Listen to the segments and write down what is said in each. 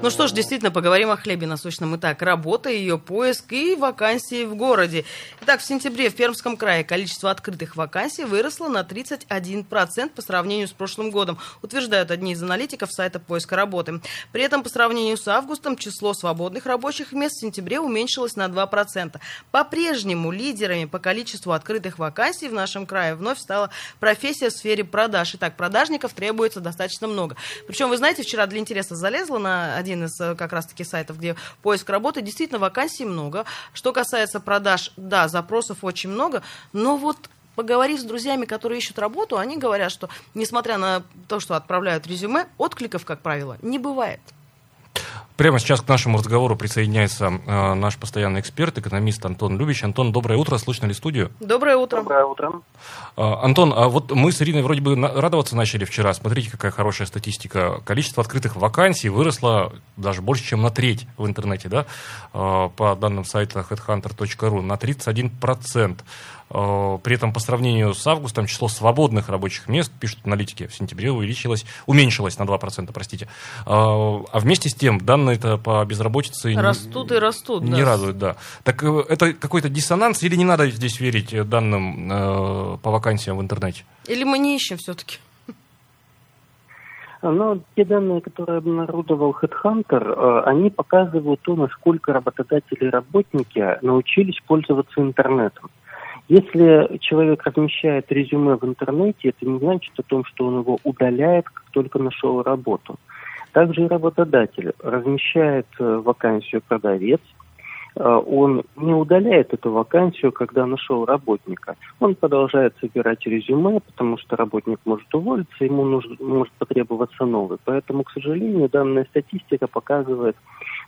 Ну что ж, действительно, поговорим о хлебе насущном. Итак, работа, ее поиск и вакансии в городе. Итак, в сентябре в Пермском крае количество открытых вакансий выросло на 31% по сравнению с прошлым годом, утверждают одни из аналитиков сайта поиска работы. При этом по сравнению с августом число свободных рабочих мест в сентябре уменьшилось на 2%. По-прежнему лидерами по количеству открытых вакансий в нашем крае вновь стала профессия в сфере продаж. Итак, продажников требуется достаточно много. Причем, вы знаете, вчера для интереса залезла на один из э, как раз-таки сайтов, где поиск работы. Действительно, вакансий много. Что касается продаж, да, запросов очень много, но вот поговорив с друзьями, которые ищут работу, они говорят, что несмотря на то, что отправляют резюме, откликов, как правило, не бывает. Прямо сейчас к нашему разговору присоединяется э, наш постоянный эксперт, экономист Антон Любич. Антон, доброе утро, слышно ли студию? Доброе утро. Доброе утро. Э, Антон, а вот мы с Ириной вроде бы радоваться начали вчера. Смотрите, какая хорошая статистика. Количество открытых вакансий выросло даже больше, чем на треть в интернете, да? Э, по данным сайта headhunter.ru, на 31%. Э, При этом по сравнению с августом число свободных рабочих мест, пишут аналитики, в сентябре увеличилось, уменьшилось на 2%, простите. Э, А вместе с тем данные-то по безработице не- Растут и растут, Не да. радуют, да. Так э, это какой-то диссонанс или не надо здесь верить данным э, по вакансиям в интернете? Или мы не ищем все-таки? Но те данные, которые обнародовал HeadHunter, они показывают то, насколько работодатели и работники научились пользоваться интернетом. Если человек размещает резюме в интернете, это не значит о том, что он его удаляет, как только нашел работу. Также и работодатель размещает э, вакансию продавец, э, он не удаляет эту вакансию, когда нашел работника. Он продолжает собирать резюме, потому что работник может уволиться, ему нужно, может потребоваться новый. Поэтому, к сожалению, данная статистика показывает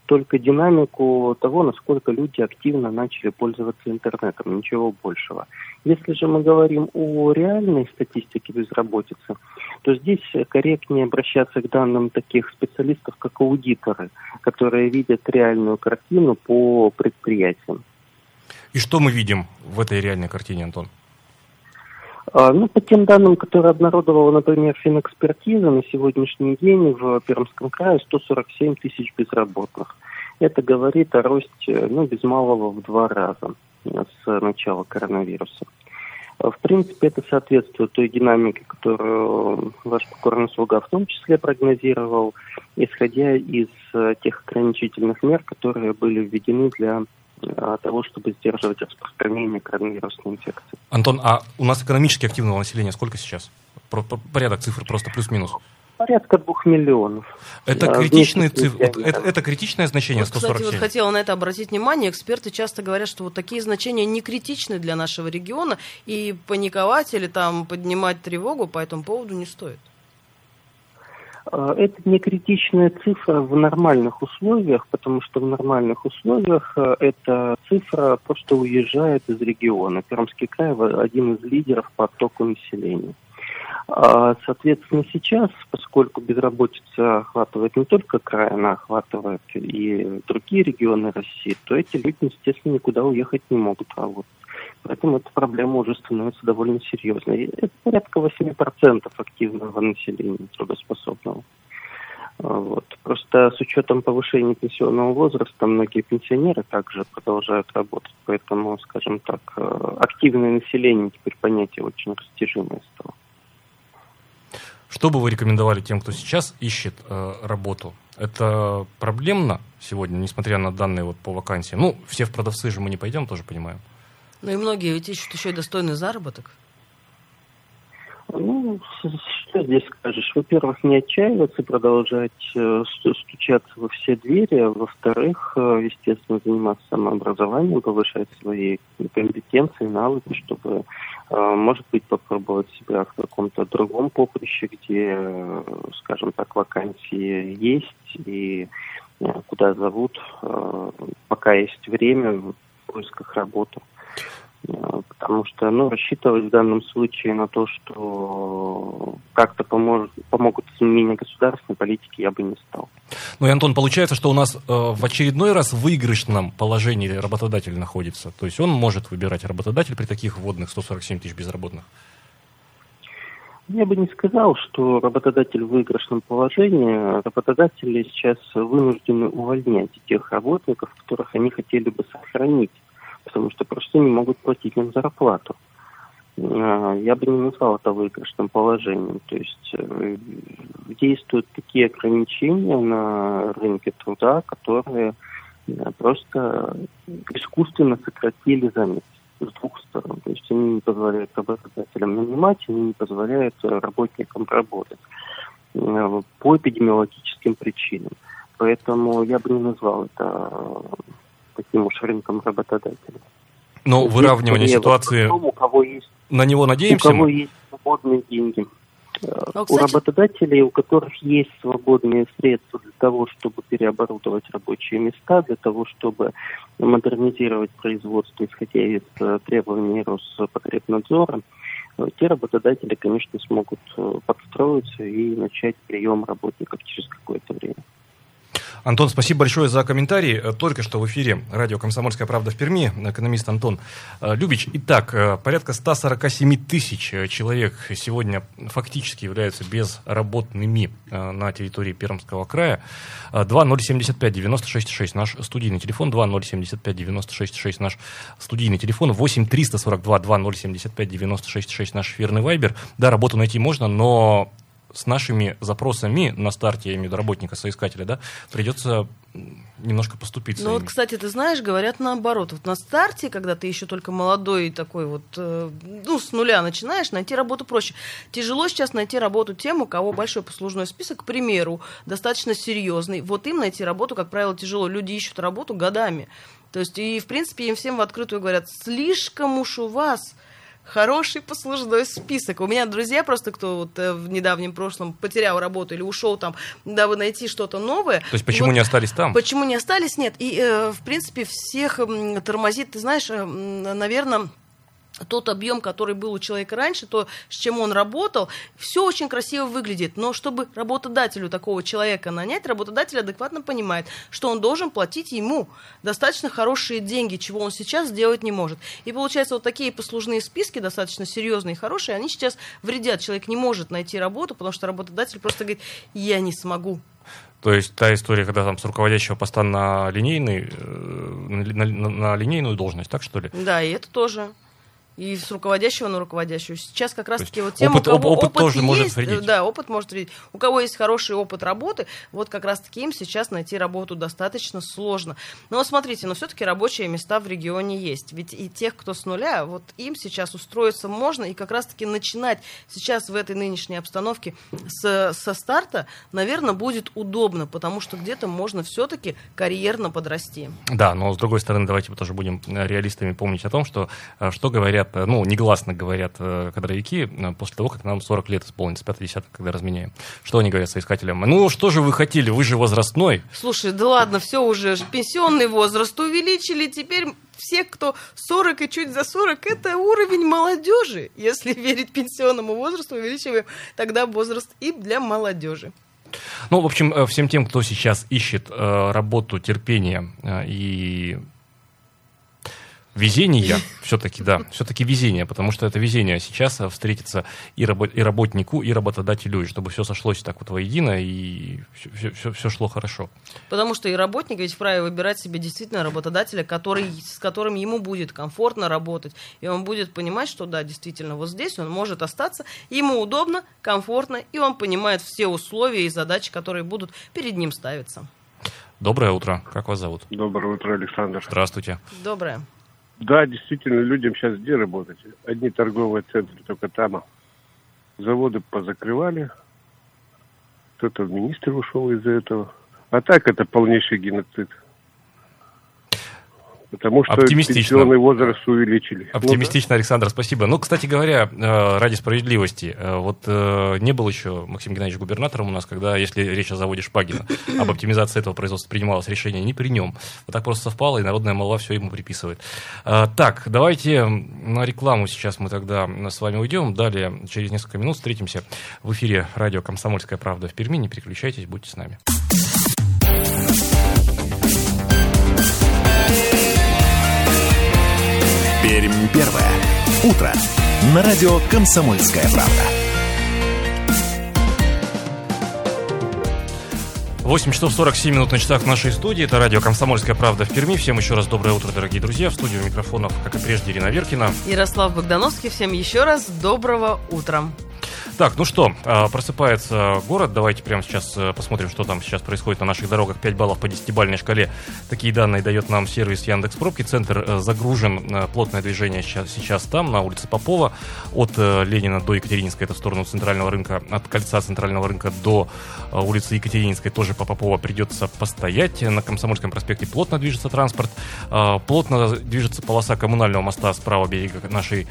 только динамику того, насколько люди активно начали пользоваться интернетом, ничего большего. Если же мы говорим о реальной статистике безработицы, то здесь корректнее обращаться к данным таких специалистов, как аудиторы, которые видят реальную картину по предприятиям. И что мы видим в этой реальной картине, Антон? А, Ну, по тем данным, которые обнародовала, например, финэкспертиза, на сегодняшний день в Пермском крае 147 тысяч безработных. Это говорит о росте, ну, без малого в два раза с начала коронавируса. В принципе, это соответствует той динамике, которую ваш покорный слуга в том числе прогнозировал, исходя из тех ограничительных мер, которые были введены для того, чтобы сдерживать распространение коронавирусной инфекции. Антон, а у нас экономически активного населения сколько сейчас? Про- про- порядок цифр просто плюс-минус. Порядка двух миллионов. Это А, критичные цифры. Вот это, это критичное значение Вот, кстати, вот 147. хотела на это обратить внимание. Эксперты часто говорят, что вот такие значения не критичны для нашего региона, и паниковать или там поднимать тревогу по этому поводу не стоит. А, Это не критичная цифра в нормальных условиях, потому что в нормальных условиях а, эта цифра просто уезжает из региона. Пермский край один из лидеров по оттоку населения. А, Соответственно, сейчас, поскольку безработица охватывает не только край, она охватывает и другие регионы России, то эти люди, естественно, никуда уехать не могут работать. Поэтому эта проблема уже становится довольно серьезной. Это порядка 8% активного населения трудоспособного. Вот. Просто с учетом повышения пенсионного возраста многие пенсионеры также продолжают работать, поэтому, скажем так, э, активное население теперь понятие очень растяжимое стало. Что бы вы рекомендовали тем, кто сейчас ищет э, работу? Это проблемно сегодня, несмотря на данные вот по вакансиям? Ну, все в продавцы же мы не пойдем, тоже понимаем. Ну и многие ведь ищут еще и достойный заработок. Ну, что здесь скажешь? Во-первых, не отчаиваться, продолжать э, сту- стучаться во все двери. а Во-вторых, э, естественно, заниматься самообразованием, повышать свои компетенции, навыки, чтобы, э, может быть, попробовать себя в каком-то другом поприще, где, скажем так, вакансии есть и куда зовут, пока есть время в поисках работы. Потому что, ну, рассчитывать в данном случае на то, что как-то поможет, помогут изменения государственной политики, я бы не стал. Ну и, Антон, получается, что у нас э, в очередной раз в выигрышном положении работодатель находится. То есть он может выбирать работодатель при таких вводных 147 тысяч безработных. Я бы не сказал, что работодатель в выигрышном положении. Работодатели сейчас вынуждены увольнять тех работников, которых они хотели бы сохранить потому что просто не могут платить им зарплату. А, я бы не назвал это выигрышным положением. То есть э, действуют такие ограничения на рынке труда, которые э, просто искусственно сократили занятость с двух сторон. То есть они не позволяют работодателям нанимать, они не позволяют работникам работать э, по эпидемиологическим причинам. Поэтому я бы не назвал это таким уж рынком работодателей. Но Здесь выравнивание ситуации, том, у кого есть, на него надеемся? У кого есть свободные деньги. Ну, кстати... У работодателей, у которых есть свободные средства для того, чтобы переоборудовать рабочие места, для того, чтобы модернизировать производство, исходя из э, требований Роспотребнадзора, э, те работодатели, конечно, смогут э, подстроиться и начать прием работников через какое-то время. Антон, спасибо большое за комментарий. Э, только что в эфире радио «Комсомольская правда» в Перми, экономист Антон э, Любич. Итак, э, порядка 147 тысяч человек сегодня фактически являются безработными на территории Пермского края. 2075-96-6 наш студийный телефон, 2075-96-6 наш студийный телефон, 8 342 2075-96-6 наш эфирный вайбер. Да, работу найти можно, но с нашими запросами на старте, я имею в виду работника, соискателя, да, придется немножко поступиться. Ну вот, кстати, ты знаешь, говорят наоборот. Вот на старте, когда ты еще только молодой такой вот, э, ну, с нуля начинаешь, найти работу проще. Тяжело сейчас найти работу тем, у кого большой послужной список, к примеру, достаточно серьезный. Вот им найти работу, как правило, тяжело. Люди ищут работу годами. То есть, и, в принципе, им всем в открытую говорят, слишком уж у вас хороший послужной список. У меня друзья просто, кто вот э, в недавнем прошлом потерял работу или ушел там, дабы найти что-то новое. То есть почему вот, не остались там? Почему не остались? Нет. И, э, в принципе, всех тормозит, ты знаешь, э, наверное, тот объем, который был у человека раньше, то, с чем он работал, все очень красиво выглядит. Но чтобы работодателю такого человека нанять, работодатель адекватно понимает, что он должен платить ему достаточно хорошие деньги, чего он сейчас сделать не может. И получается, вот такие послужные списки, достаточно серьезные и хорошие, они сейчас вредят. Человек не может найти работу, потому что работодатель просто говорит, я не смогу. То есть та история, когда там с руководящего поста на линейный, э, на, на, на линейную должность, так что ли? Да, и это тоже и с руководящего на руководящего. Сейчас как раз-таки вот тем, опыт, у кого опыт, опыт тоже есть, может вредить. Да, опыт может вредить. У кого есть хороший опыт работы, вот как раз-таки им сейчас найти работу достаточно сложно. Но смотрите, но все-таки рабочие места в регионе есть. Ведь и тех, кто с нуля, вот им сейчас устроиться можно, и как раз-таки начинать сейчас в этой нынешней обстановке с, со старта, наверное, будет удобно, потому что где-то можно все-таки карьерно подрасти. Да, но с другой стороны, давайте мы тоже будем реалистами помнить о том, что, э, что говорят говорят, ну, негласно говорят э, кадровики э, после того, как нам 40 лет исполнится, 5-10, когда разменяем. Что они говорят соискателям? Ну, что же вы хотели, вы же возрастной. Слушай, да ладно, все уже, пенсионный возраст увеличили, теперь все, кто 40 и чуть за 40, это уровень молодежи. Если верить пенсионному возрасту, увеличиваем тогда возраст и для молодежи. Ну, в общем, э, всем тем, кто сейчас ищет э, работу, терпение э, и Везение, все-таки, да, все-таки везение, потому что это везение сейчас встретиться и, рабо- и работнику, и работодателю, и чтобы все сошлось так вот воедино, и все, все, все шло хорошо. Потому что и работник ведь вправе выбирать себе действительно работодателя, который, с которым ему будет комфортно работать, и он будет понимать, что да, действительно, вот здесь он может остаться, ему удобно, комфортно, и он понимает все условия и задачи, которые будут перед ним ставиться. Доброе утро. Как вас зовут? Доброе утро, Александр. Здравствуйте. Доброе. Да, действительно, людям сейчас где работать? Одни торговые центры только там. Заводы позакрывали. Кто-то в министр ушел из-за этого. А так это полнейший геноцид. Потому что пенсионный возраст увеличили. Оптимистично, Александр, спасибо. Ну, кстати говоря, э, ради справедливости, э, вот э, не был еще Максим Геннадьевич губернатором у нас, когда, если речь о заводе Шпагина, об оптимизации этого производства принималось решение не при нем. Вот так просто совпало, и народная молва все ему приписывает. Так, давайте на рекламу сейчас мы тогда с вами уйдем. Далее, через несколько минут встретимся в эфире радио «Комсомольская правда» в Перми. Не переключайтесь, будьте с нами. Пермь первое. Утро. На радио «Комсомольская правда». 8 часов 47 минут на часах в нашей студии. Это радио «Комсомольская правда» в Перми. Всем еще раз доброе утро, дорогие друзья. В студию микрофонов, как и прежде, Ирина Веркина. Ярослав Богдановский, всем еще раз доброго утра. Так, ну что, а, просыпается город. Давайте прямо сейчас э, посмотрим, что там сейчас происходит на наших дорогах. 5 баллов по 10-бальной шкале. Такие данные дает нам сервис Яндекс Пробки. Центр э, загружен, э, плотное движение сейчас, сейчас там, на улице Попова. От Ленина до Екатерининской, это в сторону центрального рынка. От кольца центрального рынка до улицы Екатерининской тоже по Попова придется постоять. На Комсомольском проспекте плотно движется транспорт. Плотно движется полоса коммунального моста с правого берега нашей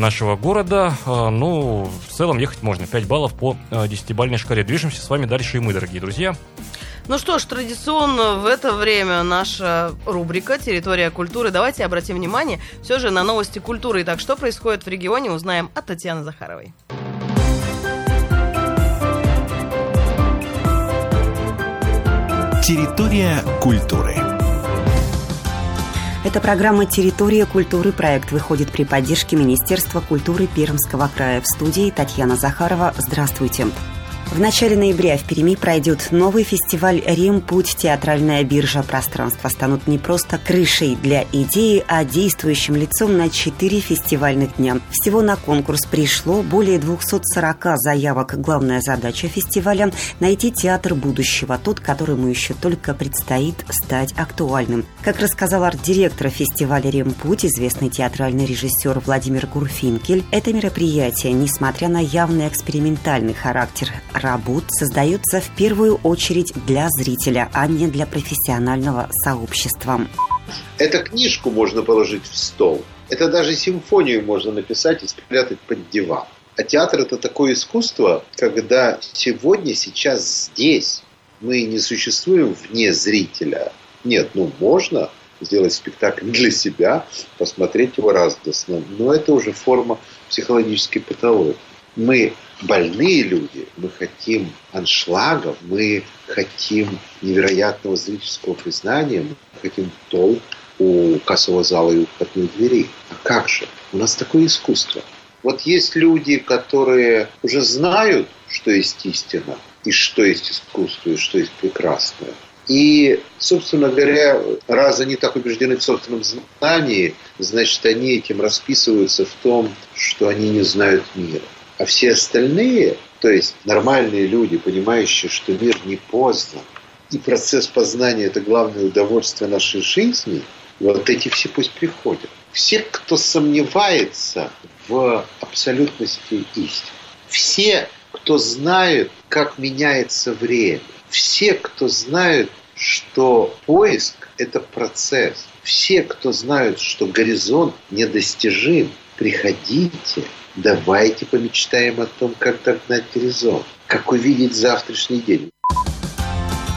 нашего города. А, Ну, в целом ехать можно. 5 баллов по э, 10-бальной шкале. Движемся с вами дальше и мы, дорогие друзья. Ну что ж, традиционно в это время наша рубрика «Территория культуры». Давайте обратим внимание все же на новости культуры. Итак, что происходит в регионе, узнаем от Татьяны Захаровой. Территория культуры. Эта программа «Территория культуры». Проект выходит при поддержке Министерства культуры Пермского края. В студии Татьяна Захарова. Здравствуйте. В начале ноября в Перми пройдет новый фестиваль «Рим. Путь. Театральная биржа». Пространства станут не просто крышей для идеи, а действующим лицом на четыре фестивальных дня. Всего на конкурс пришло более 240 заявок. Главная задача фестиваля – найти театр будущего, тот, которому еще только предстоит стать актуальным. Как рассказал арт-директор фестиваля «Рим. Путь», известный театральный режиссер Владимир Гурфинкель, это мероприятие, несмотря на явный экспериментальный характер работ создается в первую очередь для зрителя, а не для профессионального сообщества. Эту книжку можно положить в стол. Это даже симфонию можно написать и спрятать под диван. А театр это такое искусство, когда сегодня, сейчас, здесь мы не существуем вне зрителя. Нет, ну можно сделать спектакль для себя, посмотреть его радостно, но это уже форма психологической патологии. Мы больные люди, мы хотим аншлагов, мы хотим невероятного зрительского признания, мы хотим толк у кассового зала и у входной двери. А как же? У нас такое искусство. Вот есть люди, которые уже знают, что есть истина, и что есть искусство, и что есть прекрасное. И, собственно говоря, раз они так убеждены в собственном знании, значит, они этим расписываются в том, что они не знают мира. А все остальные, то есть нормальные люди, понимающие, что мир не познан, и процесс познания – это главное удовольствие нашей жизни, вот эти все пусть приходят. Все, кто сомневается в абсолютности истины, все, кто знает, как меняется время, все, кто знают, что поиск – это процесс, все, кто знают, что горизонт недостижим, приходите, давайте помечтаем о том, как догнать горизонт, как увидеть завтрашний день.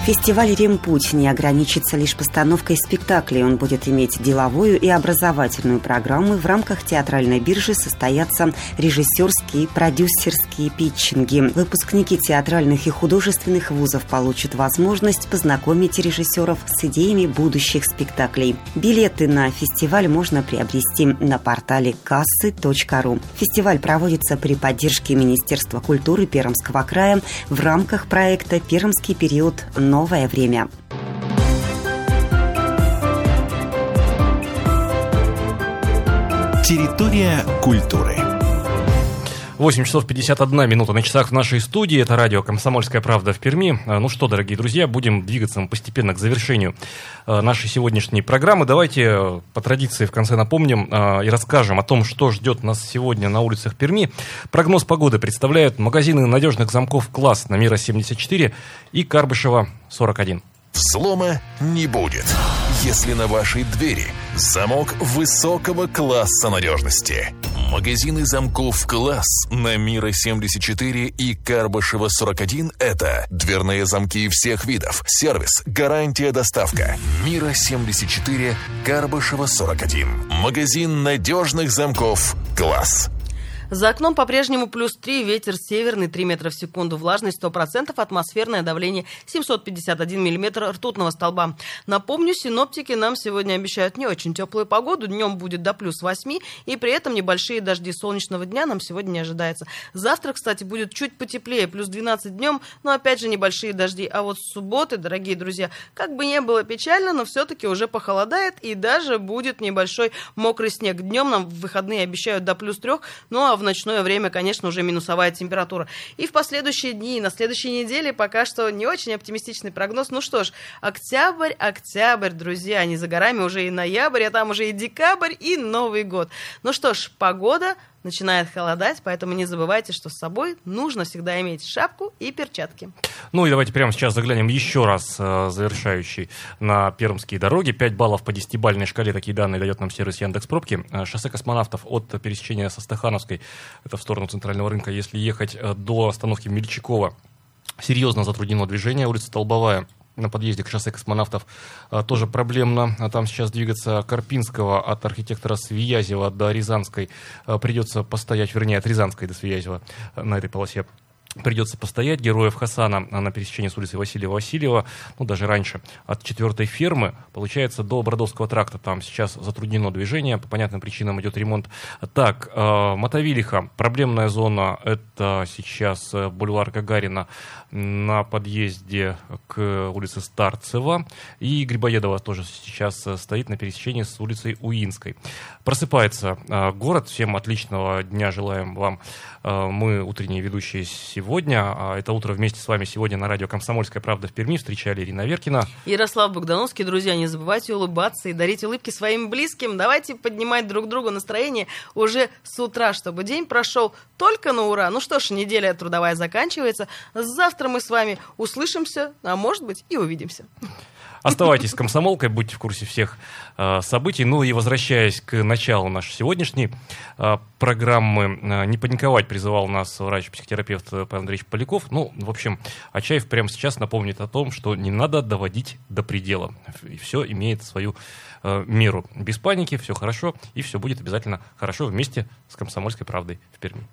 Фестиваль «Римпуть» не ограничится лишь постановкой спектаклей. Он будет иметь деловую и образовательную программы. В рамках театральной биржи состоятся режиссерские, продюсерские питчинги. Выпускники театральных и художественных вузов получат возможность познакомить режиссеров с идеями будущих спектаклей. Билеты на фестиваль можно приобрести на портале кассы.ру. Фестиваль проводится при поддержке Министерства культуры Пермского края в рамках проекта «Пермский период. Новое время». Территория культуры. 8 часов 51 минута на часах в нашей студии. Это радио «Комсомольская правда» в Перми. А, Ну что, дорогие друзья, будем двигаться постепенно к завершению а, нашей сегодняшней программы. Давайте э, по традиции в конце напомним а, и расскажем о том, что ждет нас сегодня на улицах Перми. Прогноз погоды представляют магазины надежных замков «Класс» на Мира 74 и Карбышева 41. Взлома не будет. Если на вашей двери замок высокого класса надежности? Магазины замков «Класс» на Мира 74 и Карбышева 41 – это дверные замки всех видов, сервис, гарантия доставка. Мира 74, Карбышева 41. Магазин надежных замков «Класс». За окном по-прежнему плюс 3, ветер северный, 3 метра в секунду, влажность 100%, атмосферное давление 751 миллиметр ртутного столба. Напомню, синоптики нам сегодня обещают не очень теплую погоду, днем будет до плюс 8, и при этом небольшие дожди солнечного дня нам сегодня не ожидается. Завтра, кстати, будет чуть потеплее, плюс 12 днем, но опять же небольшие дожди. А вот с субботы, дорогие друзья, как бы не было печально, но все-таки уже похолодает, и даже будет небольшой мокрый снег. Днем нам в выходные обещают до плюс 3, ну а в ночное время, конечно, уже минусовая температура. И в последующие дни, на следующей неделе пока что не очень оптимистичный прогноз. Ну что ж, октябрь, октябрь, друзья, не за горами уже и ноябрь, а там уже и декабрь, и Новый год. Ну что ж, погода начинает холодать, поэтому не забывайте, что с собой нужно всегда иметь шапку и перчатки. Ну и давайте прямо сейчас заглянем еще раз э, завершающий на пермские дороги. 5 баллов по 10-бальной шкале, такие данные дает нам сервис Яндекс Пробки. Э, шоссе космонавтов от пересечения со Стахановской, это в сторону центрального рынка, если ехать э, до остановки Мельчакова, серьезно затруднено движение. Улица Толбовая на подъезде к шоссе космонавтов а, тоже проблемно. А там сейчас двигаться Карпинского от архитектора Свиязева до Рязанской а, придется постоять, вернее, от Рязанской до Свиязева на этой полосе придется постоять. Героев Хасана на пересечении с улицей Василия Васильева, ну, даже раньше, от четвертой фермы, получается, до Бродовского тракта. Там сейчас затруднено движение, по понятным причинам идет ремонт. Так, э, Мотовилиха, проблемная зона, это сейчас э, бульвар Гагарина на подъезде к улице Старцева. И Грибоедова тоже сейчас э, стоит на пересечении с улицей Уинской. Просыпается город. Всем отличного дня желаем вам. Э, мы, утренние ведущие, сегодня. А это утро вместе с вами сегодня на радио «Комсомольская правда» в Перми встречали Ирина Веркина. Ярослав Богдановский. Друзья, не забывайте улыбаться и дарить улыбки своим близким. Давайте поднимать друг другу настроение уже с утра, чтобы день прошел только на ура. Ну что ж, неделя трудовая заканчивается. Завтра мы с вами услышимся, а может быть и увидимся. Оставайтесь с комсомолкой, будьте в курсе всех э, событий. Ну и возвращаясь к началу нашей сегодняшней э, программы, э, не паниковать призывал нас врач-психотерапевт Павел Андреевич Поляков. Ну, в общем, Ачаев прямо сейчас напомнит о том, что не надо доводить до предела. И все имеет свою э, меру. Без паники, все хорошо, и все будет обязательно хорошо вместе с комсомольской правдой в Перми.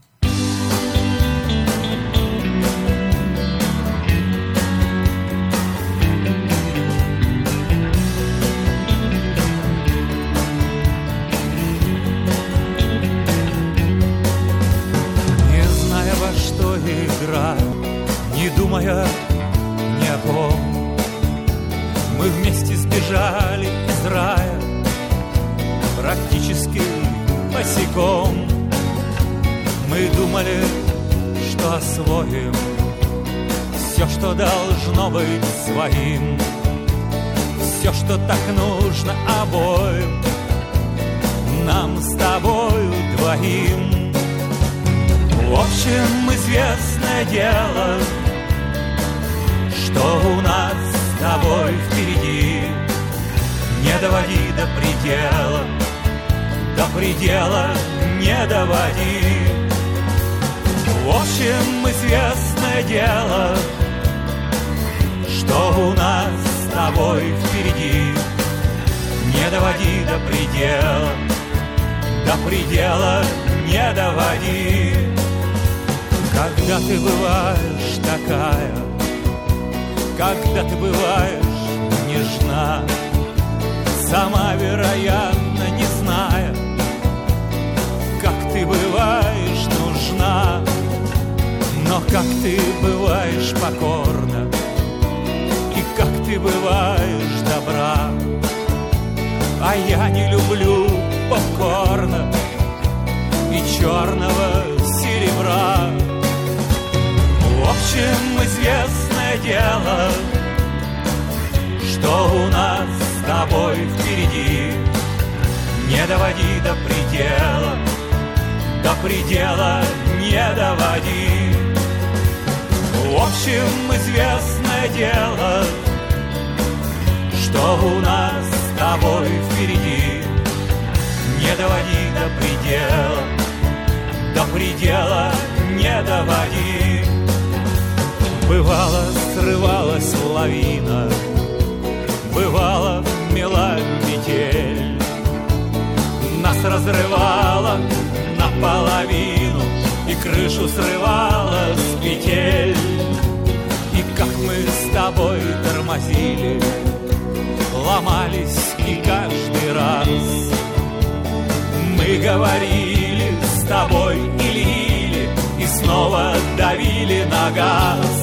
Двоим. В общем, известное дело — что у нас с тобой впереди. Не доводи до предела, до предела не доводи. В общем, известное дело, что у нас с тобой впереди. Не доводи до предела, до предела не доводи. Когда ты бываешь такая, когда ты бываешь нежна, Сама, вероятно, не зная, Как ты бываешь нужна, Но как ты бываешь покорна, И как ты бываешь добра, А я не люблю попкорна И черного серебра. В общем, известно, дело, что у нас с тобой впереди. Не доводи до предела, до предела не доводи. В общем, известное дело, что у нас с тобой впереди. Не доводи до предела, до предела не доводи. Бывало, срывалась лавина, Бывало, мела метель, Нас разрывала наполовину И крышу срывала с петель. И как мы с тобой тормозили, Ломались и каждый раз Мы говорили с тобой и лили И снова давили на газ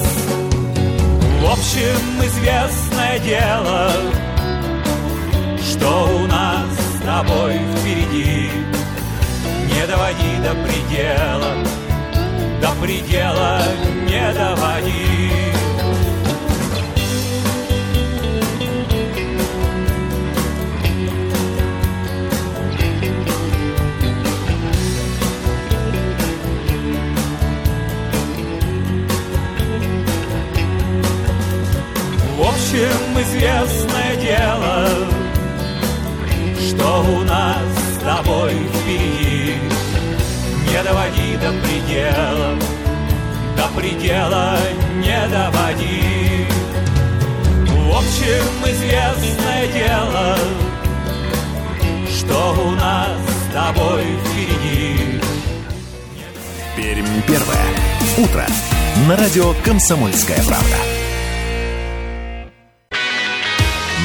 в общем, известное дело, что у нас с тобой впереди. Не доводи до предела, до предела не доводи. Общем известное дело, что у нас с тобой впереди. Не доводи до предела, до предела не доводи. В общем известное дело, что у нас с тобой впереди. Пермь первое. Утро. На радио «Комсомольская правда».